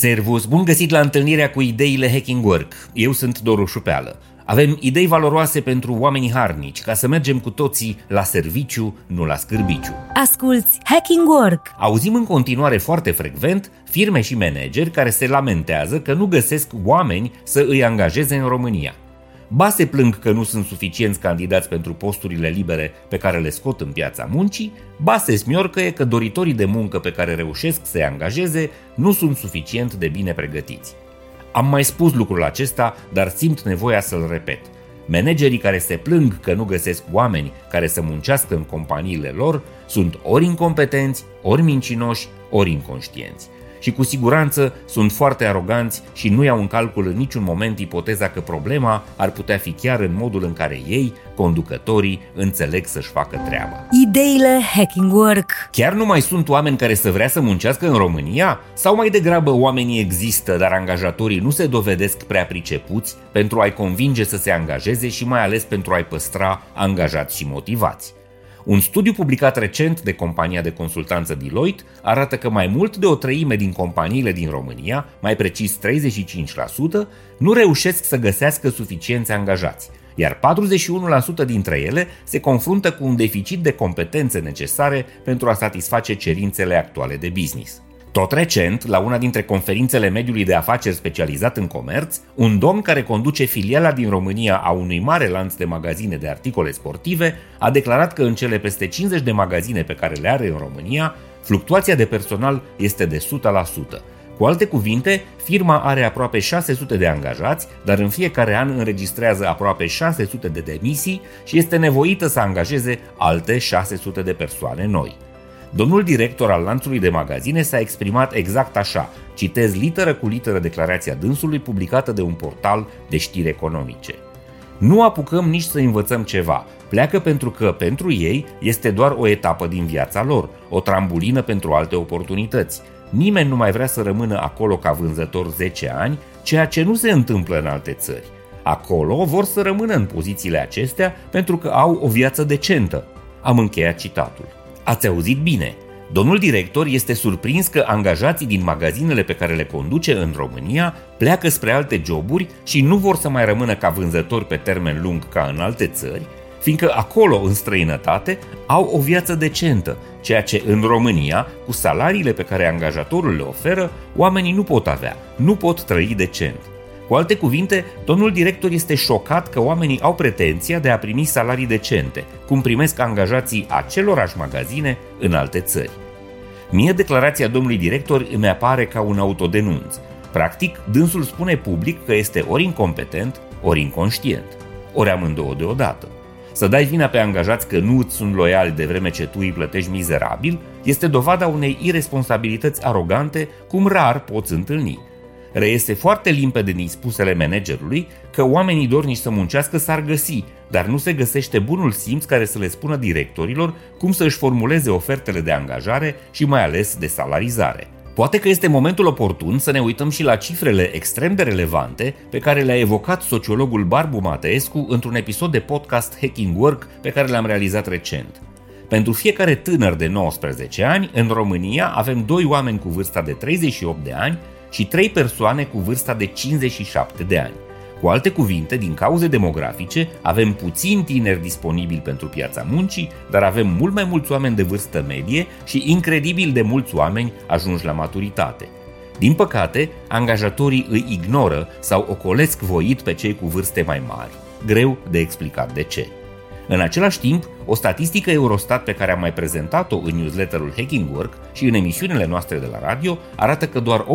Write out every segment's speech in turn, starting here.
Servus, bun găsit la întâlnirea cu ideile Hacking Work. Eu sunt Doru Șupeală. Avem idei valoroase pentru oamenii harnici, ca să mergem cu toții la serviciu, nu la scârbiciu. Asculți Hacking Work! Auzim în continuare foarte frecvent firme și manageri care se lamentează că nu găsesc oameni să îi angajeze în România. Ba se plâng că nu sunt suficienți candidați pentru posturile libere pe care le scot în piața muncii, ba se smiorcăie că doritorii de muncă pe care reușesc să-i angajeze nu sunt suficient de bine pregătiți. Am mai spus lucrul acesta, dar simt nevoia să-l repet. Managerii care se plâng că nu găsesc oameni care să muncească în companiile lor sunt ori incompetenți, ori mincinoși, ori inconștienți și cu siguranță sunt foarte aroganți și nu iau în calcul în niciun moment ipoteza că problema ar putea fi chiar în modul în care ei, conducătorii, înțeleg să-și facă treaba. Ideile Hacking Work Chiar nu mai sunt oameni care să vrea să muncească în România? Sau mai degrabă oamenii există, dar angajatorii nu se dovedesc prea pricepuți pentru a-i convinge să se angajeze și mai ales pentru a-i păstra angajați și motivați? Un studiu publicat recent de compania de consultanță Deloitte arată că mai mult de o treime din companiile din România, mai precis 35%, nu reușesc să găsească suficienți angajați, iar 41% dintre ele se confruntă cu un deficit de competențe necesare pentru a satisface cerințele actuale de business. Tot recent, la una dintre conferințele mediului de afaceri specializat în comerț, un domn care conduce filiala din România a unui mare lanț de magazine de articole sportive a declarat că în cele peste 50 de magazine pe care le are în România, fluctuația de personal este de 100%. Cu alte cuvinte, firma are aproape 600 de angajați, dar în fiecare an înregistrează aproape 600 de demisii și este nevoită să angajeze alte 600 de persoane noi. Domnul director al lanțului de magazine s-a exprimat exact așa, citez literă cu literă declarația dânsului publicată de un portal de știri economice. Nu apucăm nici să învățăm ceva, pleacă pentru că pentru ei este doar o etapă din viața lor, o trambulină pentru alte oportunități. Nimeni nu mai vrea să rămână acolo ca vânzător 10 ani, ceea ce nu se întâmplă în alte țări. Acolo vor să rămână în pozițiile acestea pentru că au o viață decentă. Am încheiat citatul. Ați auzit bine! Domnul director este surprins că angajații din magazinele pe care le conduce în România pleacă spre alte joburi și nu vor să mai rămână ca vânzători pe termen lung ca în alte țări, fiindcă acolo, în străinătate, au o viață decentă, ceea ce în România, cu salariile pe care angajatorul le oferă, oamenii nu pot avea, nu pot trăi decent. Cu alte cuvinte, domnul director este șocat că oamenii au pretenția de a primi salarii decente, cum primesc angajații acelorași magazine în alte țări. Mie declarația domnului director îmi apare ca un autodenunț. Practic, dânsul spune public că este ori incompetent, ori inconștient, ori amândouă deodată. Să dai vina pe angajați că nu îți sunt loiali de vreme ce tu îi plătești mizerabil este dovada unei irresponsabilități arogante cum rar poți întâlni – Reiese foarte limpede din spusele managerului că oamenii dornici să muncească s-ar găsi, dar nu se găsește bunul simț care să le spună directorilor cum să își formuleze ofertele de angajare și mai ales de salarizare. Poate că este momentul oportun să ne uităm și la cifrele extrem de relevante pe care le-a evocat sociologul Barbu Mateescu într-un episod de podcast Hacking Work pe care l-am realizat recent. Pentru fiecare tânăr de 19 ani, în România avem doi oameni cu vârsta de 38 de ani și 3 persoane cu vârsta de 57 de ani. Cu alte cuvinte, din cauze demografice, avem puțini tineri disponibili pentru piața muncii, dar avem mult mai mulți oameni de vârstă medie și incredibil de mulți oameni ajunși la maturitate. Din păcate, angajatorii îi ignoră sau ocolesc voit pe cei cu vârste mai mari. Greu de explicat de ce. În același timp, o statistică Eurostat pe care am mai prezentat-o în newsletterul Hacking Work și în emisiunile noastre de la radio arată că doar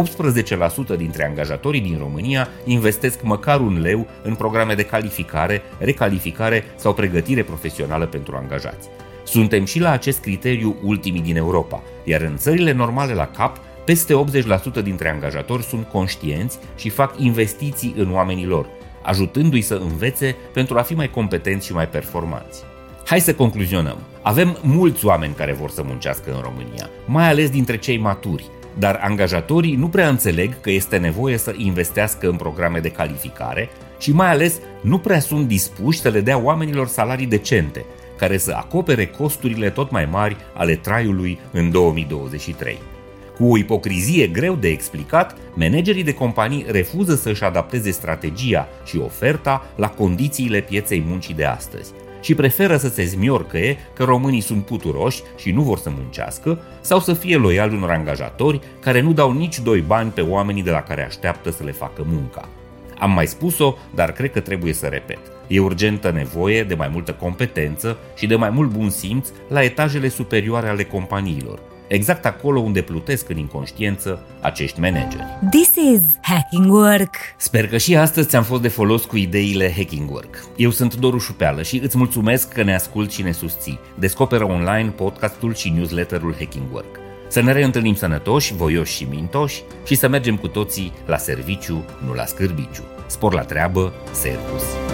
18% dintre angajatorii din România investesc măcar un leu în programe de calificare, recalificare sau pregătire profesională pentru angajați. Suntem și la acest criteriu ultimii din Europa, iar în țările normale la cap, peste 80% dintre angajatori sunt conștienți și fac investiții în oamenii lor, ajutându-i să învețe pentru a fi mai competenți și mai performanți. Hai să concluzionăm. Avem mulți oameni care vor să muncească în România, mai ales dintre cei maturi, dar angajatorii nu prea înțeleg că este nevoie să investească în programe de calificare și mai ales nu prea sunt dispuși să le dea oamenilor salarii decente, care să acopere costurile tot mai mari ale traiului în 2023. Cu o ipocrizie greu de explicat, managerii de companii refuză să-și adapteze strategia și oferta la condițiile pieței muncii de astăzi și preferă să se zmiorcăie că românii sunt puturoși și nu vor să muncească sau să fie loiali unor angajatori care nu dau nici doi bani pe oamenii de la care așteaptă să le facă munca. Am mai spus-o, dar cred că trebuie să repet. E urgentă nevoie de mai multă competență și de mai mult bun simț la etajele superioare ale companiilor, exact acolo unde plutesc în inconștiență acești manageri. This is Hacking Work! Sper că și astăzi ți-am fost de folos cu ideile Hacking Work. Eu sunt Doru Șupeală și îți mulțumesc că ne ascult și ne susții. Descoperă online podcastul și newsletterul Hacking Work. Să ne reîntâlnim sănătoși, voioși și mintoși și să mergem cu toții la serviciu, nu la scârbiciu. Spor la treabă, Servus!